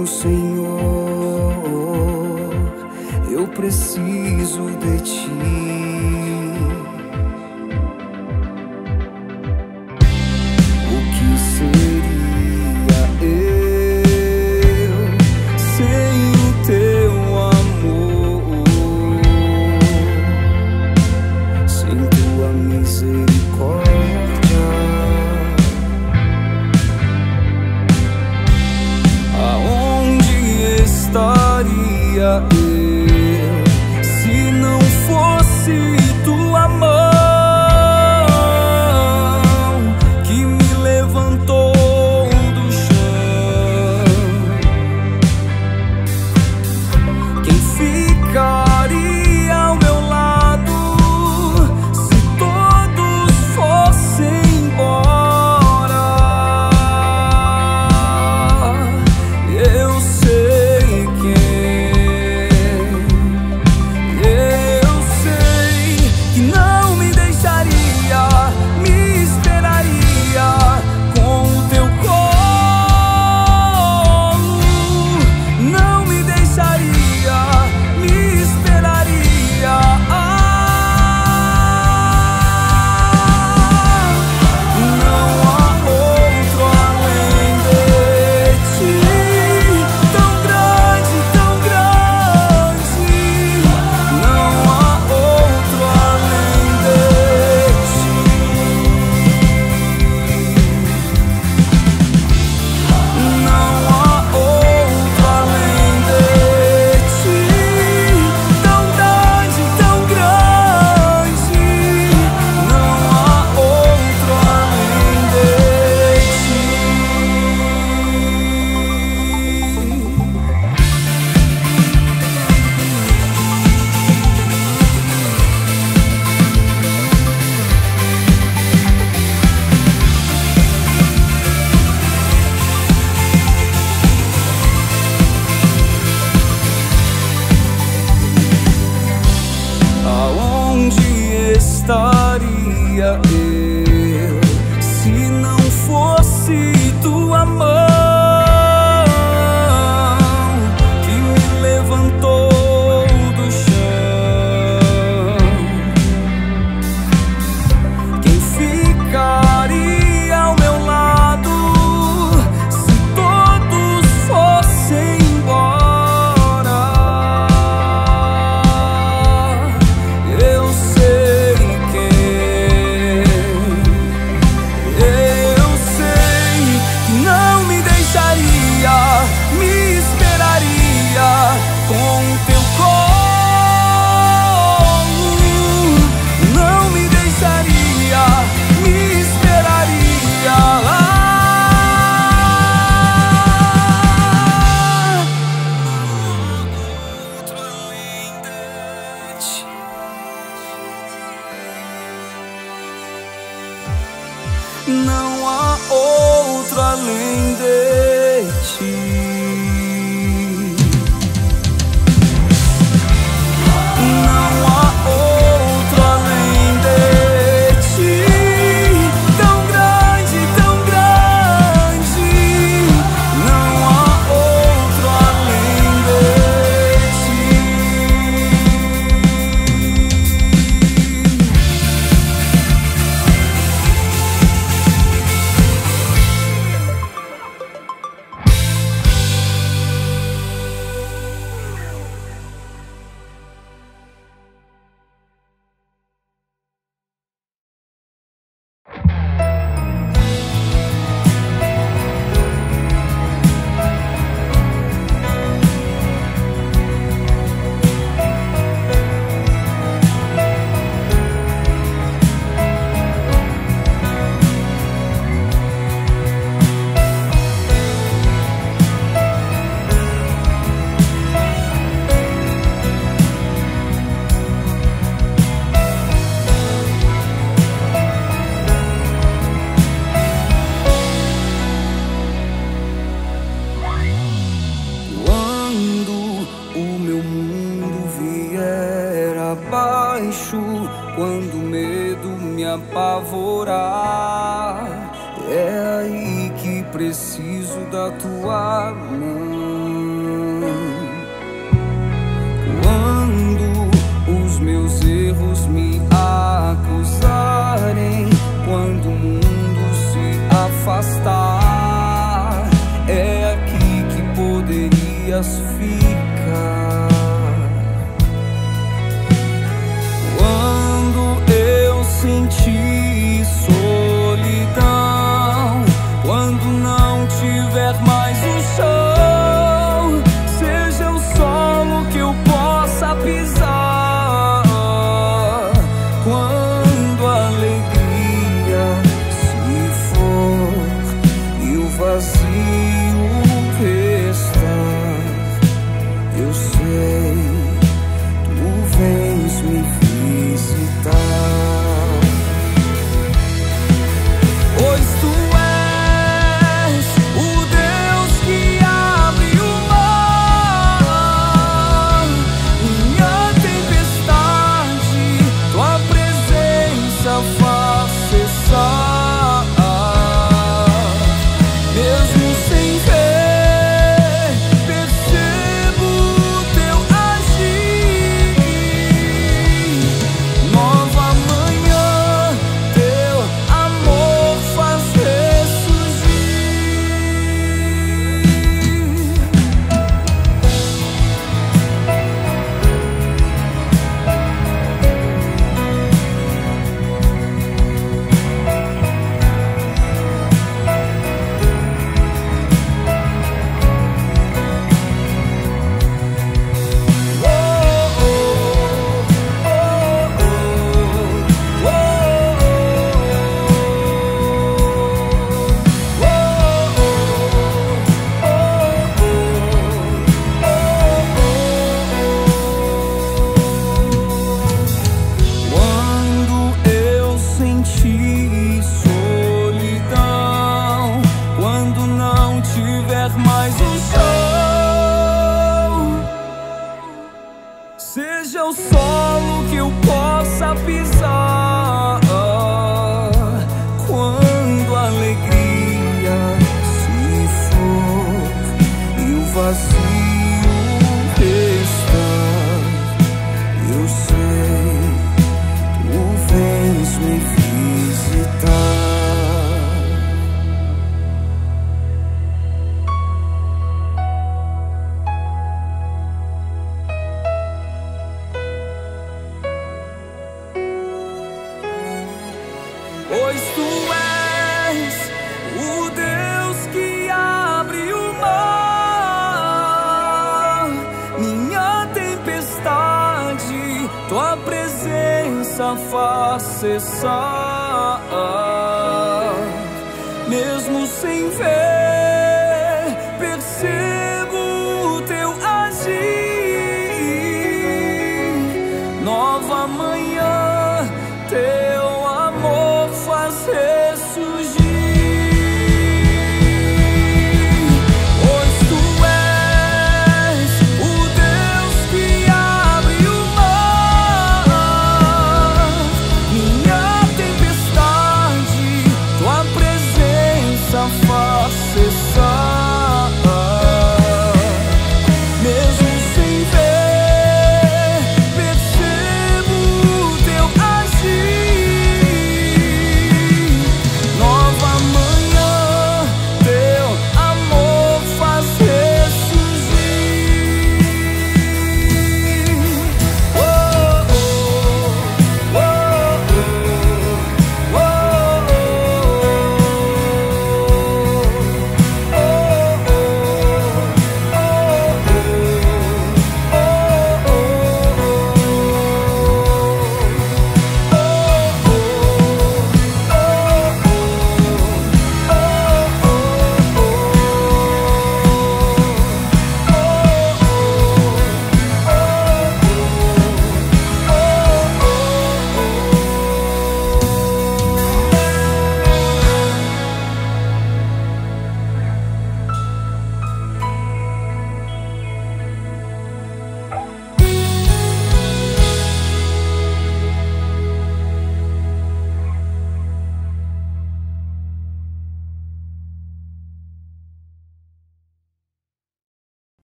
meu Senhor, eu preciso de ti.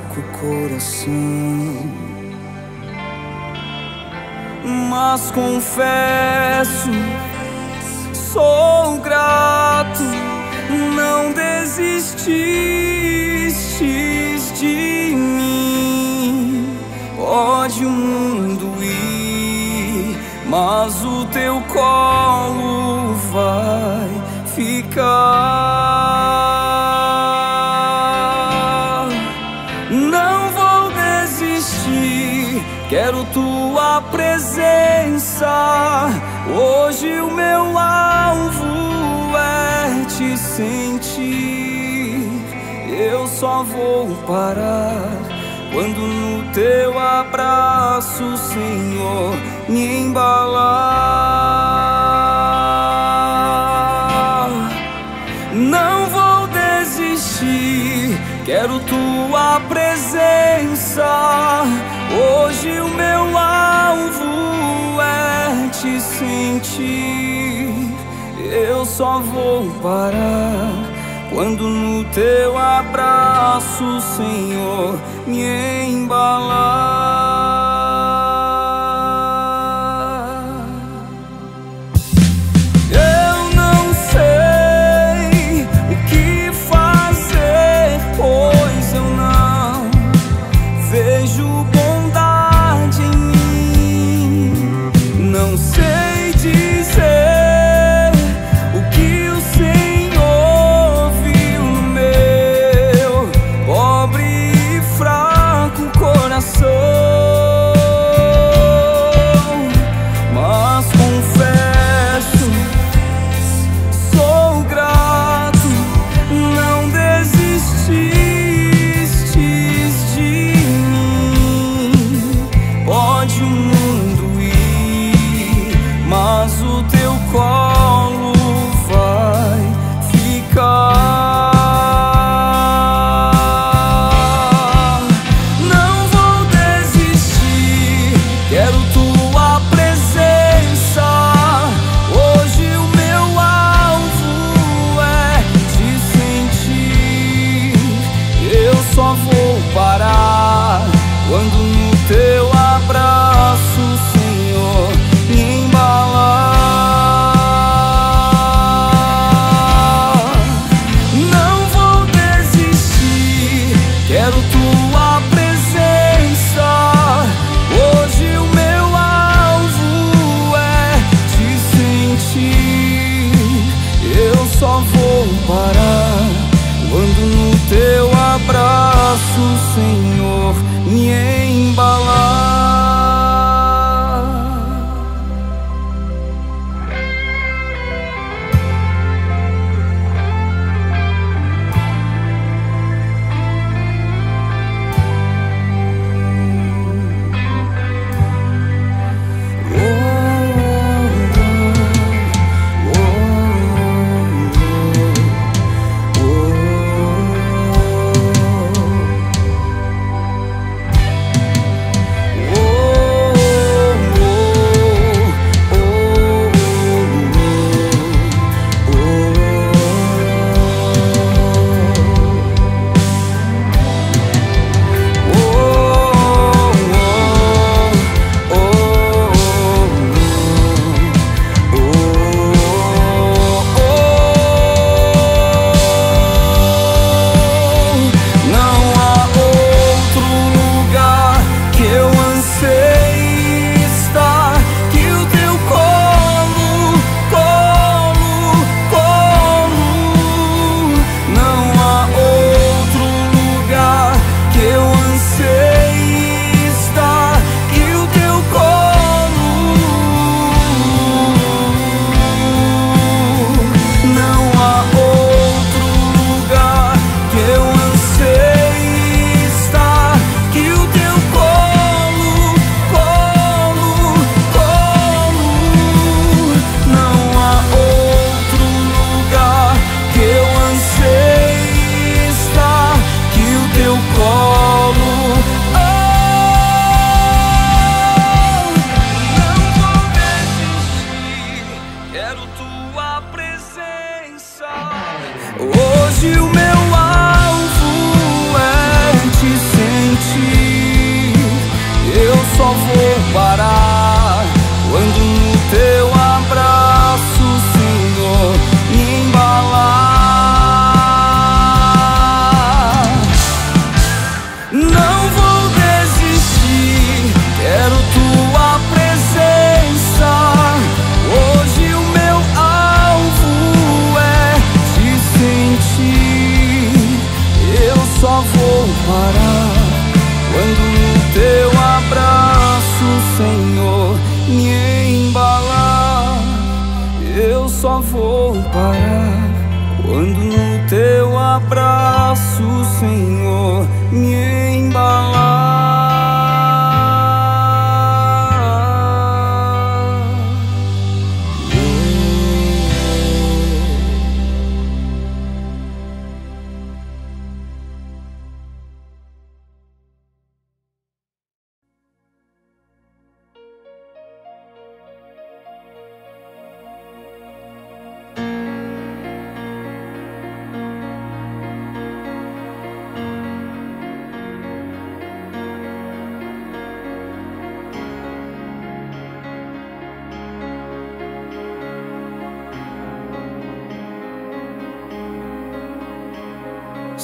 Fraco coração. Mas confesso, sou grato, não desististes de mim. Pode o mundo ir, mas o teu colo vai ficar. Presença. Hoje o meu alvo é te sentir. Eu só vou parar quando no teu abraço, Senhor, me embalar. Não vou desistir, quero tua presença. Hoje o meu alvo é te sentir. Eu só vou parar quando no teu abraço, Senhor, me embalar.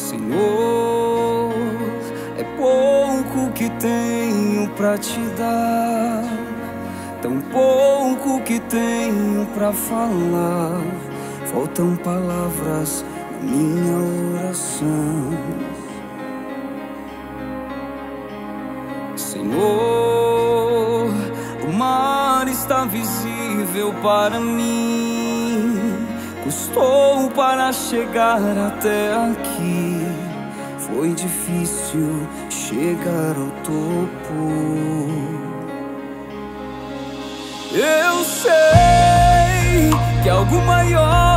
Senhor, é pouco que tenho pra te dar, tão pouco que tenho pra falar. Faltam palavras na minha oração. Senhor, o mar está visível para mim. Custou para chegar até aqui. Foi difícil chegar ao topo. Eu sei que algo maior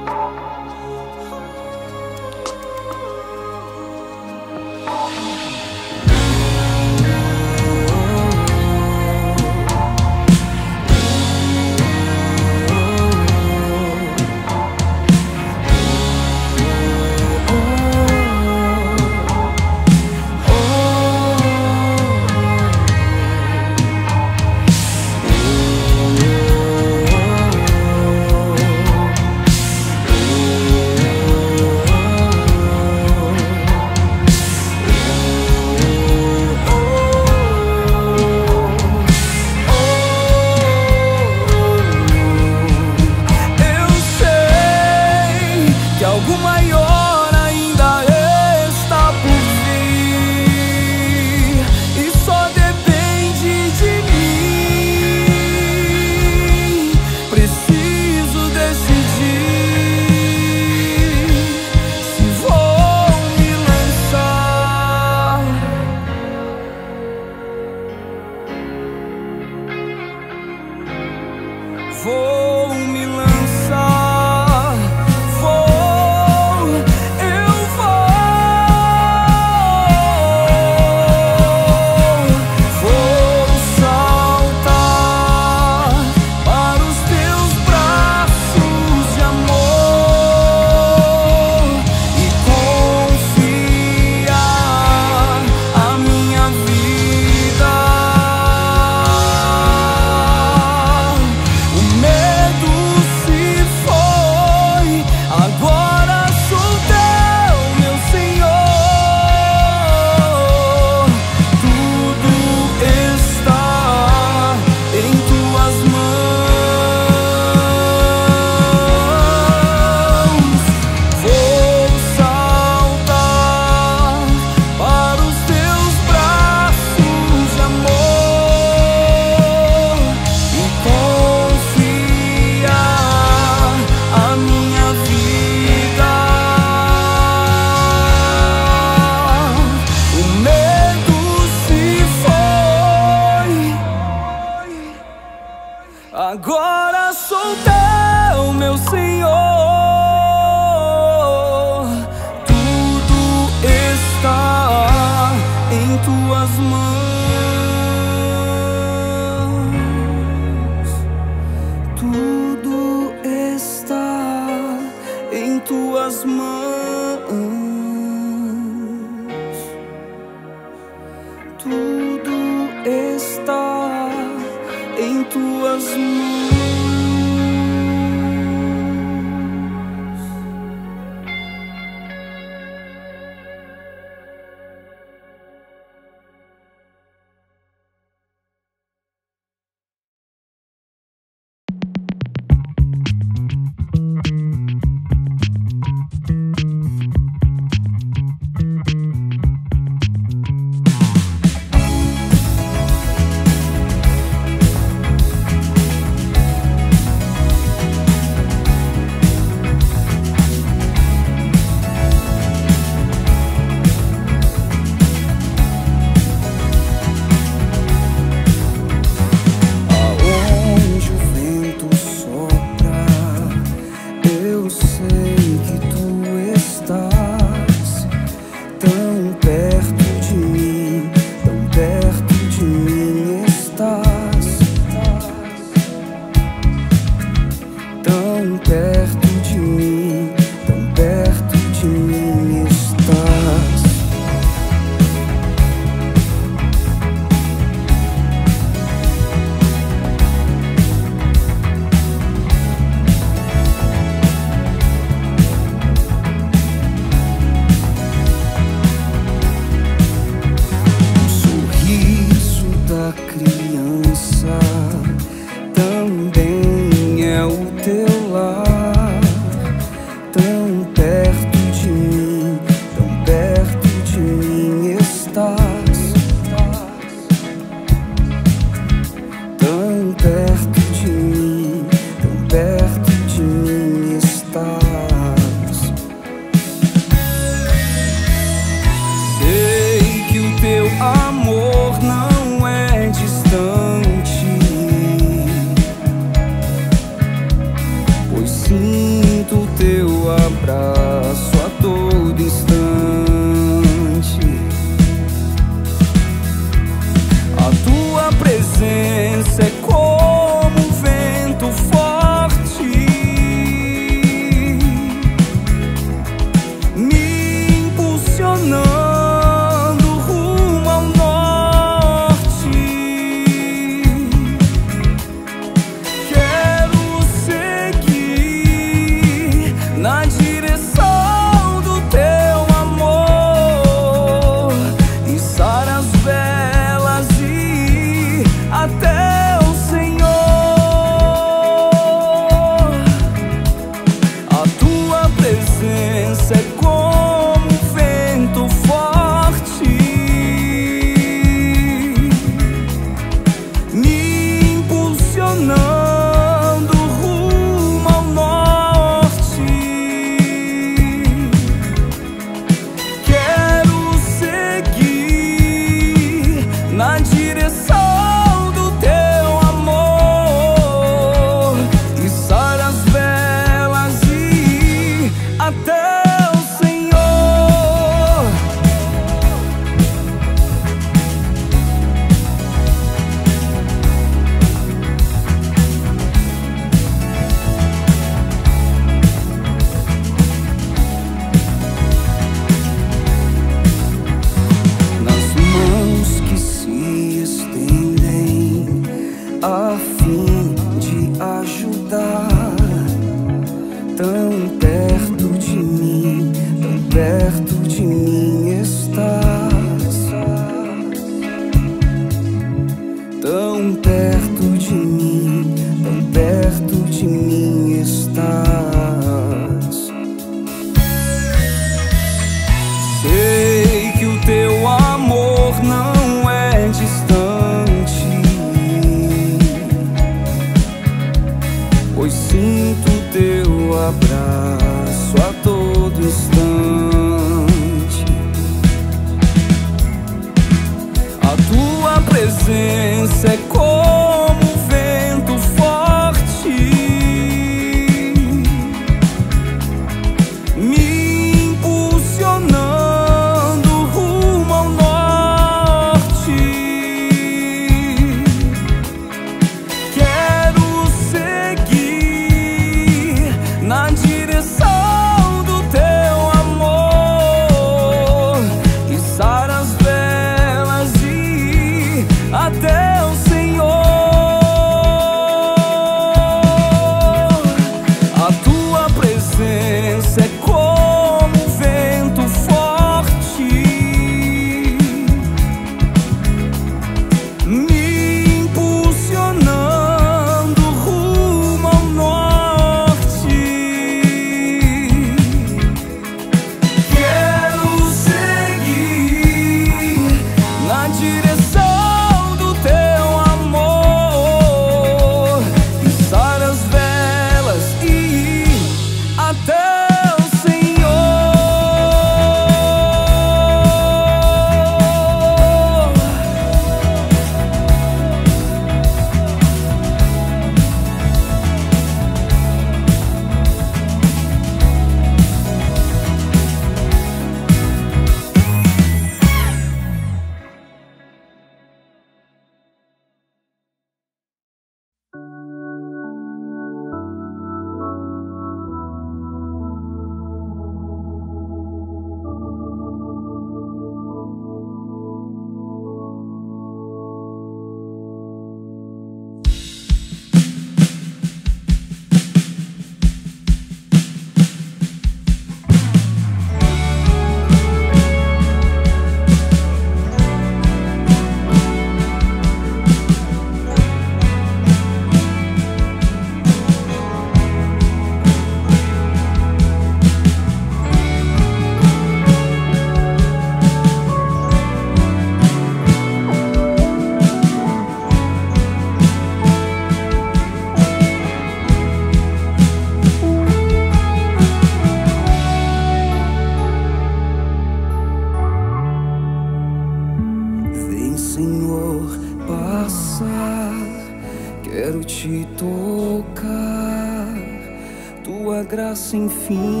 see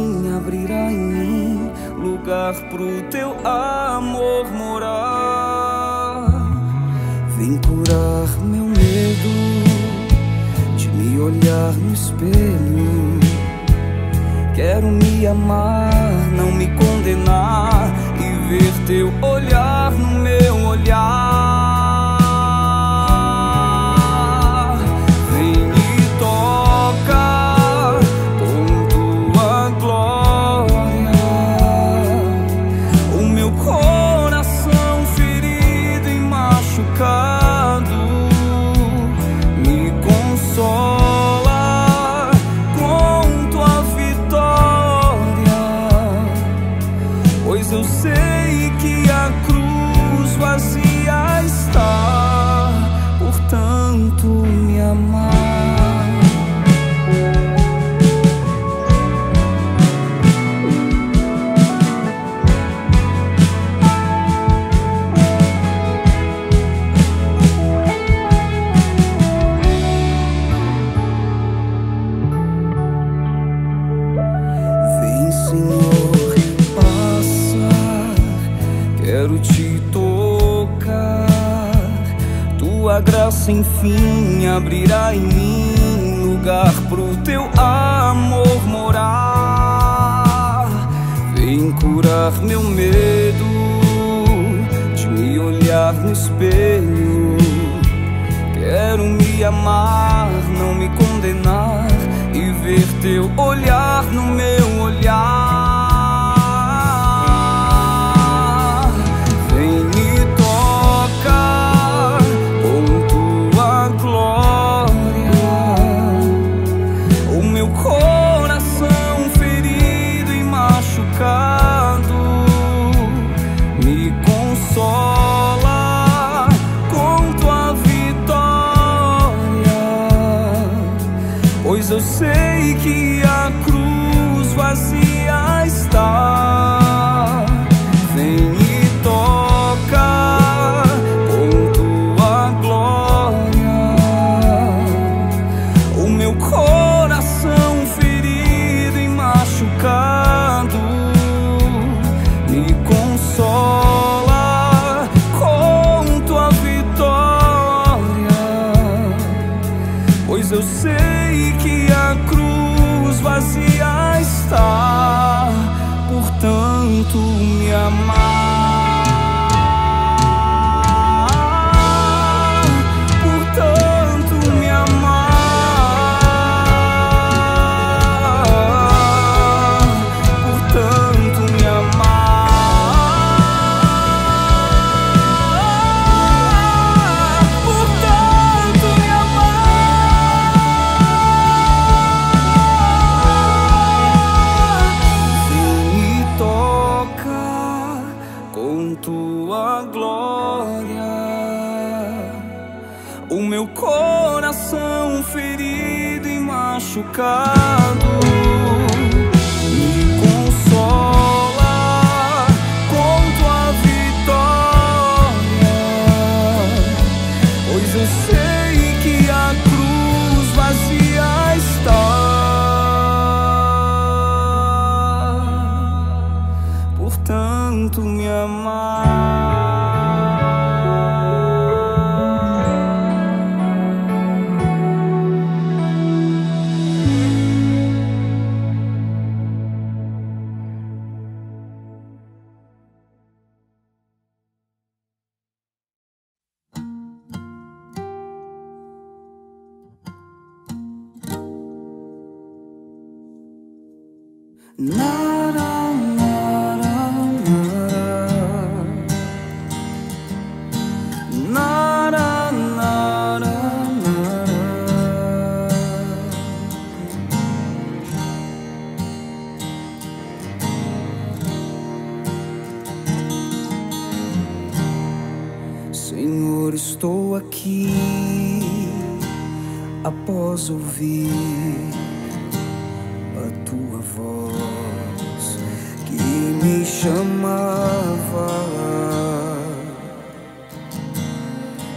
a tua voz que me chamava.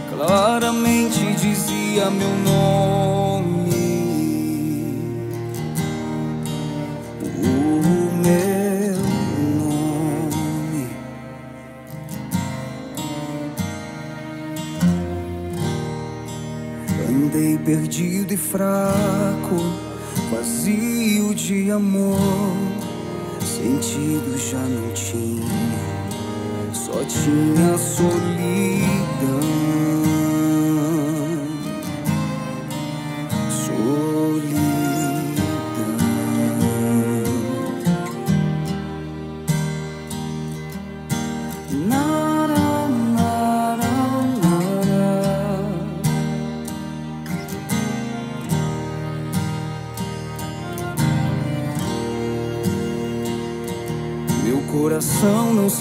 Claramente dizia meu nome. Perdido e fraco, vazio de amor, sentido já não tinha só tinha solidão.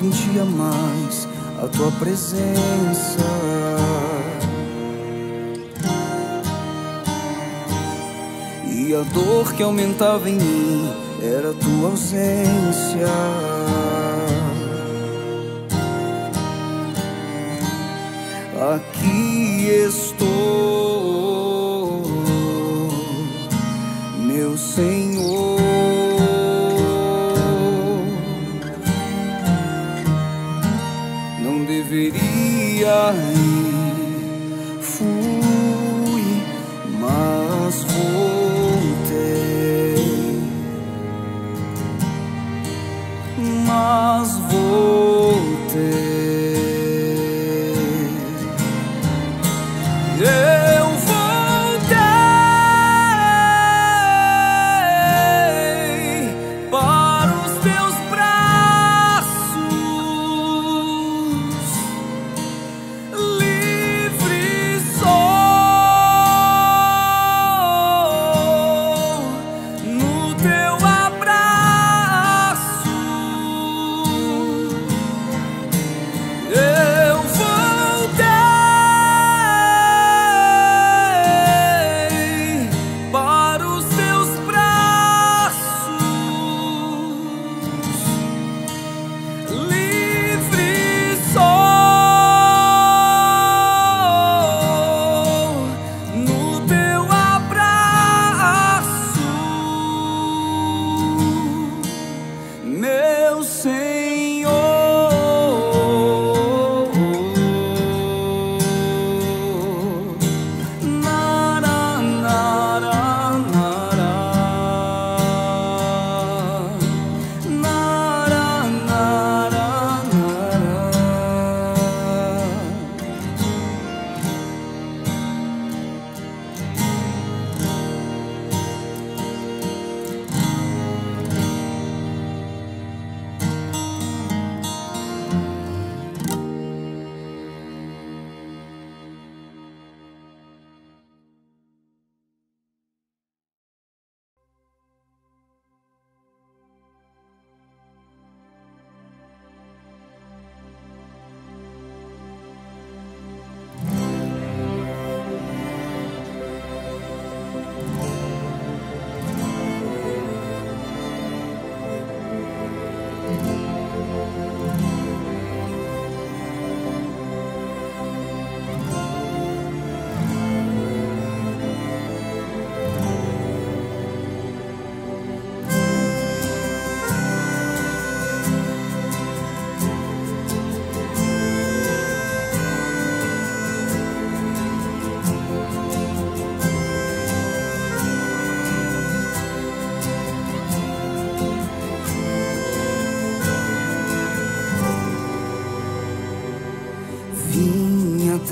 Sentia mais a tua presença. E a dor que aumentava em mim era a tua ausência. Aqui estou,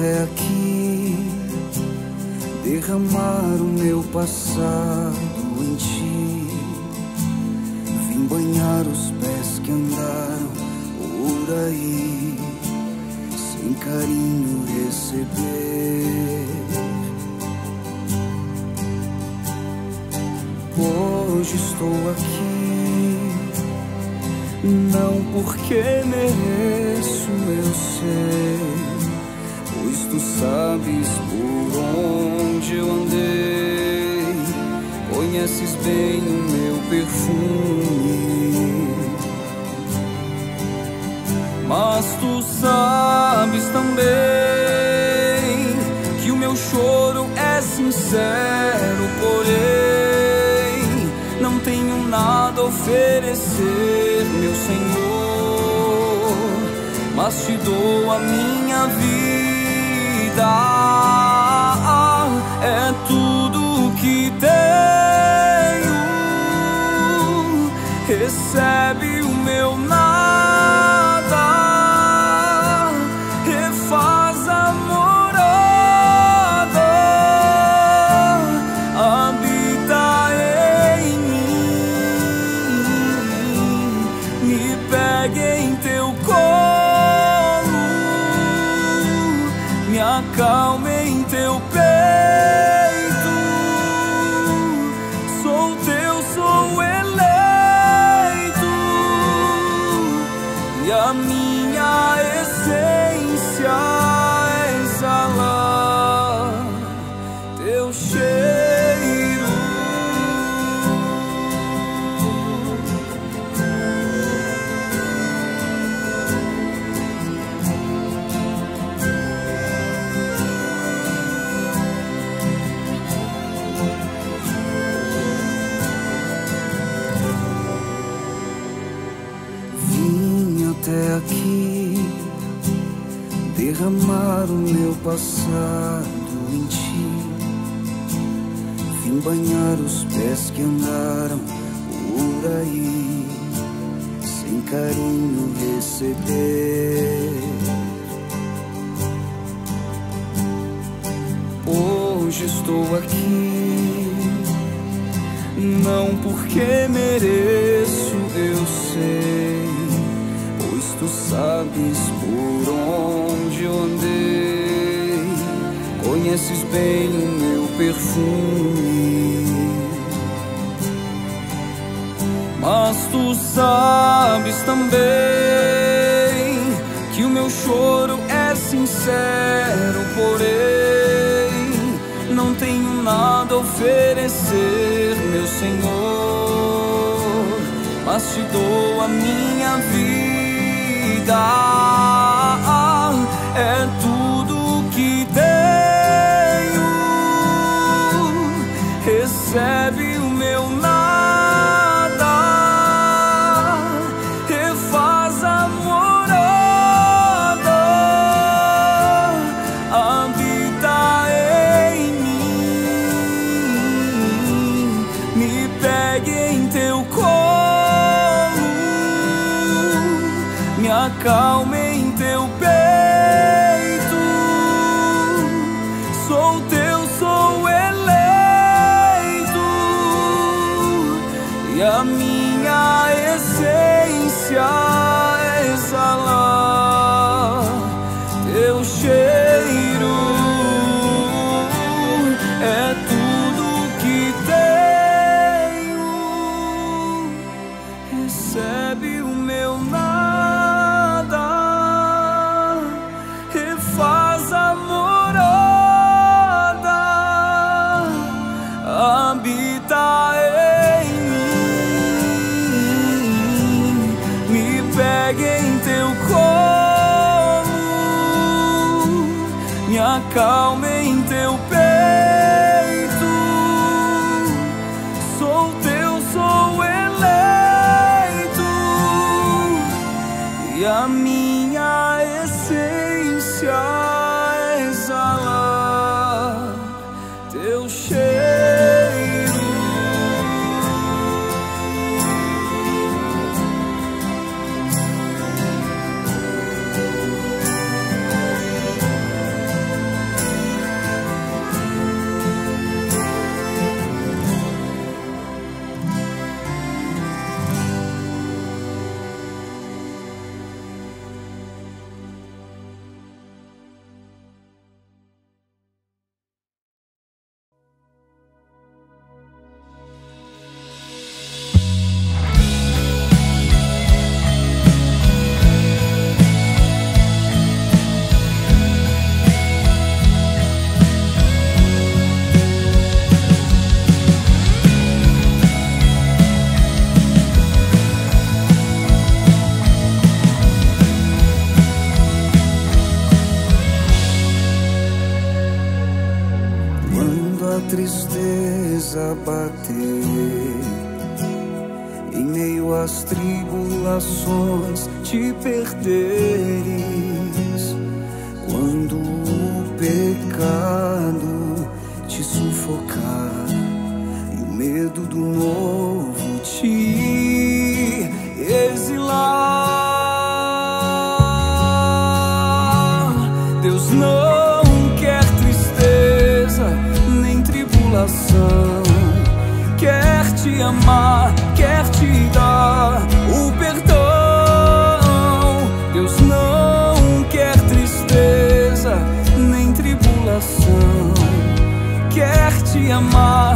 até aqui, derramar o meu passado em ti. Vim banhar os pés que andaram por aí, sem carinho receber. Hoje estou aqui, não porque mereço, eu sei tu sabes por onde eu andei, conheces bem o meu perfume. Mas tu sabes também sincero, porém não tenho nada a oferecer, meu Senhor, mas te dou a minha vida, é tudo que tenho, recebe passado em ti. Vim banhar os pés que andaram por aí, sem carinho receber. Hoje estou aqui, não porque mereço, eu sei, pois tu sabes por conheces bem o meu perfume. Mas tu sabes também que o meu choro é sincero, porém não tenho nada a oferecer, meu Senhor, mas te dou a minha vida, é coração quer te amar, quer te dar o perdão. Deus não quer tristeza nem tribulação, quer te amar.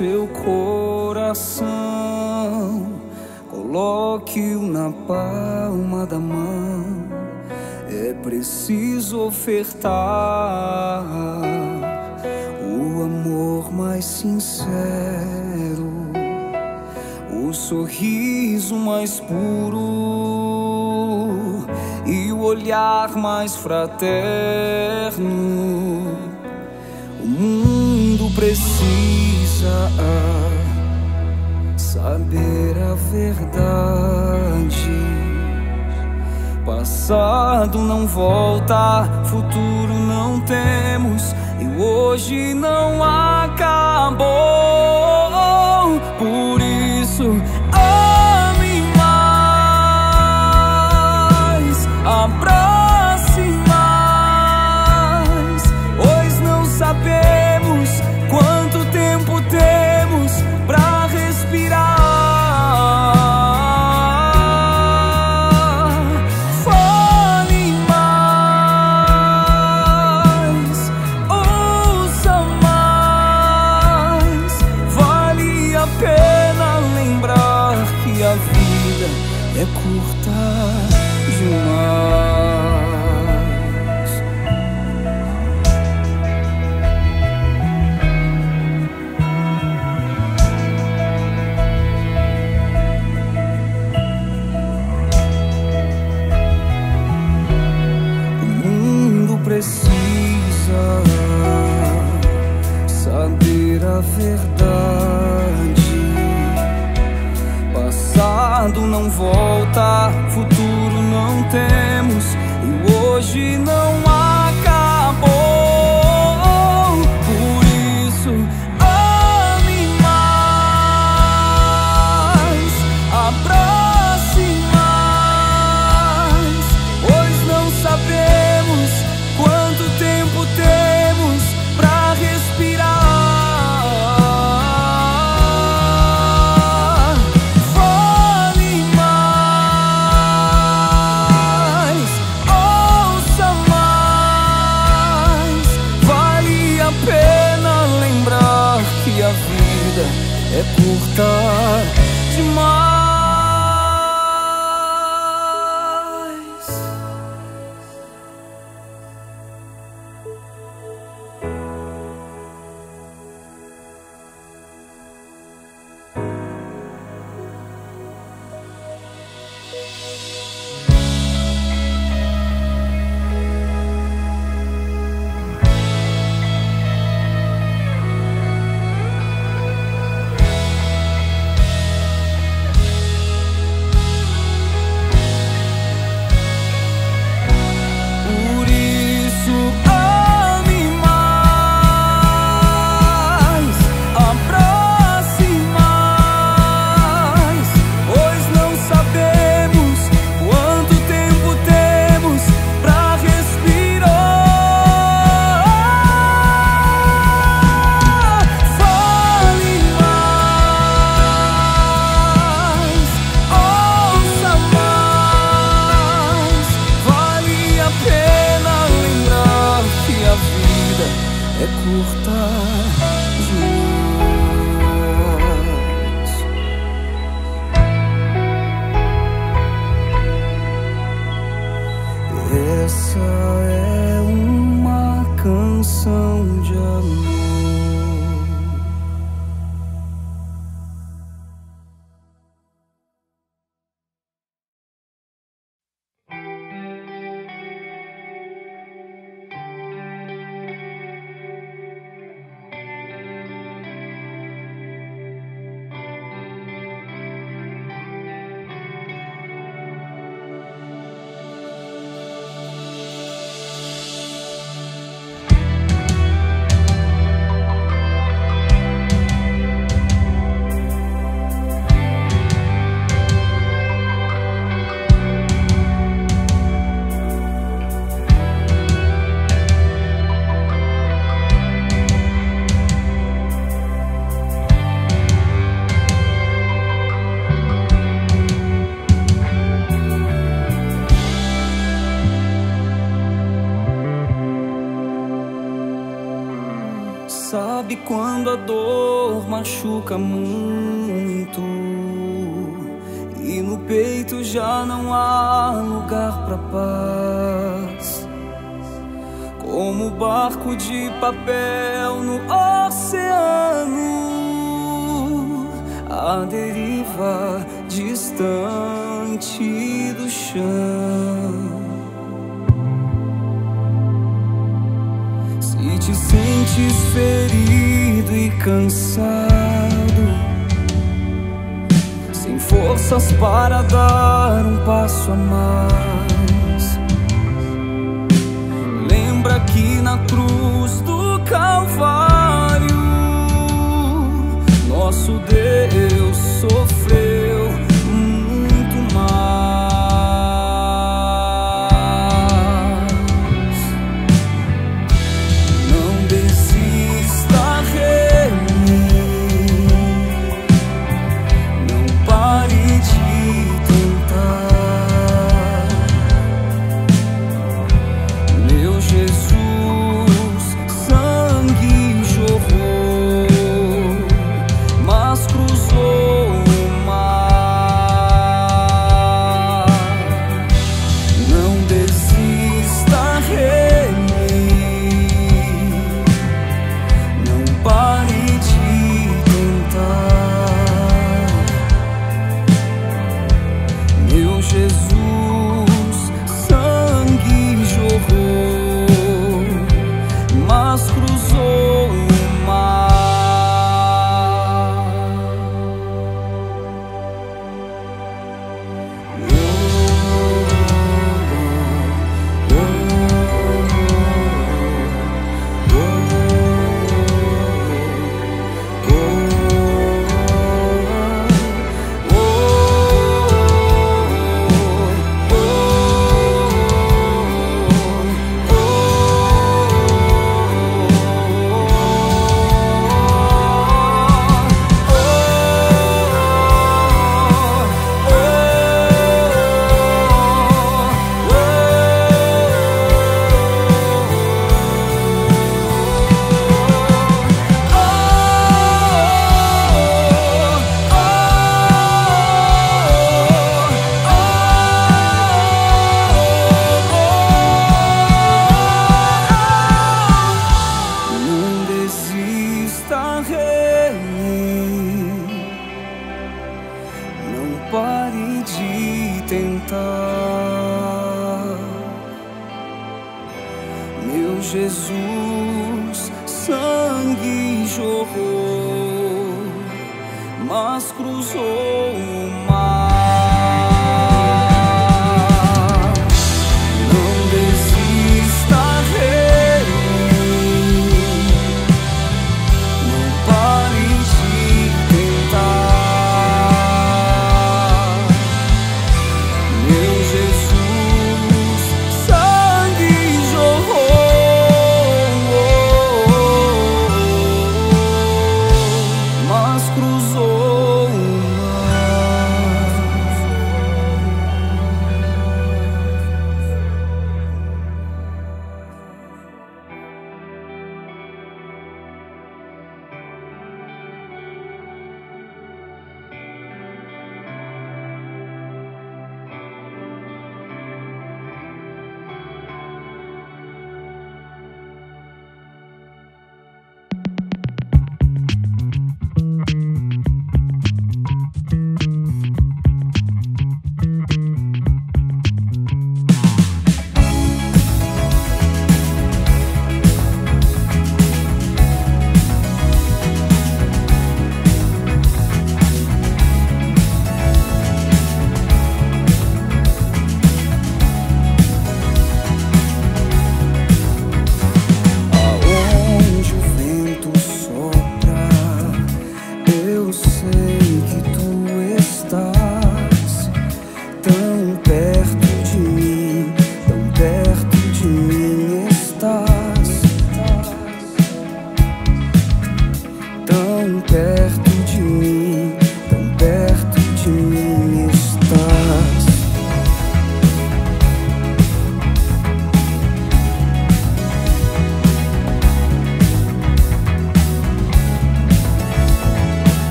seu coração, coloque-o na palma da mão. É preciso ofertar o amor mais sincero, o sorriso mais puro e o olhar mais fraterno. O mundo precisa saber a verdade. Passado não volta, futuro não temos e hoje não acabou. Por isso, ame mais, abrace futuro não temos e hoje não acabou. kamu machuca muito e no peito já não há lugar para paz. Como barco de papel no oceano, a deriva distante do chão. Sentes ferido e cansado forças para dar um passo a mais. Lembra que na cruz do Calvário, nosso Deus sofreu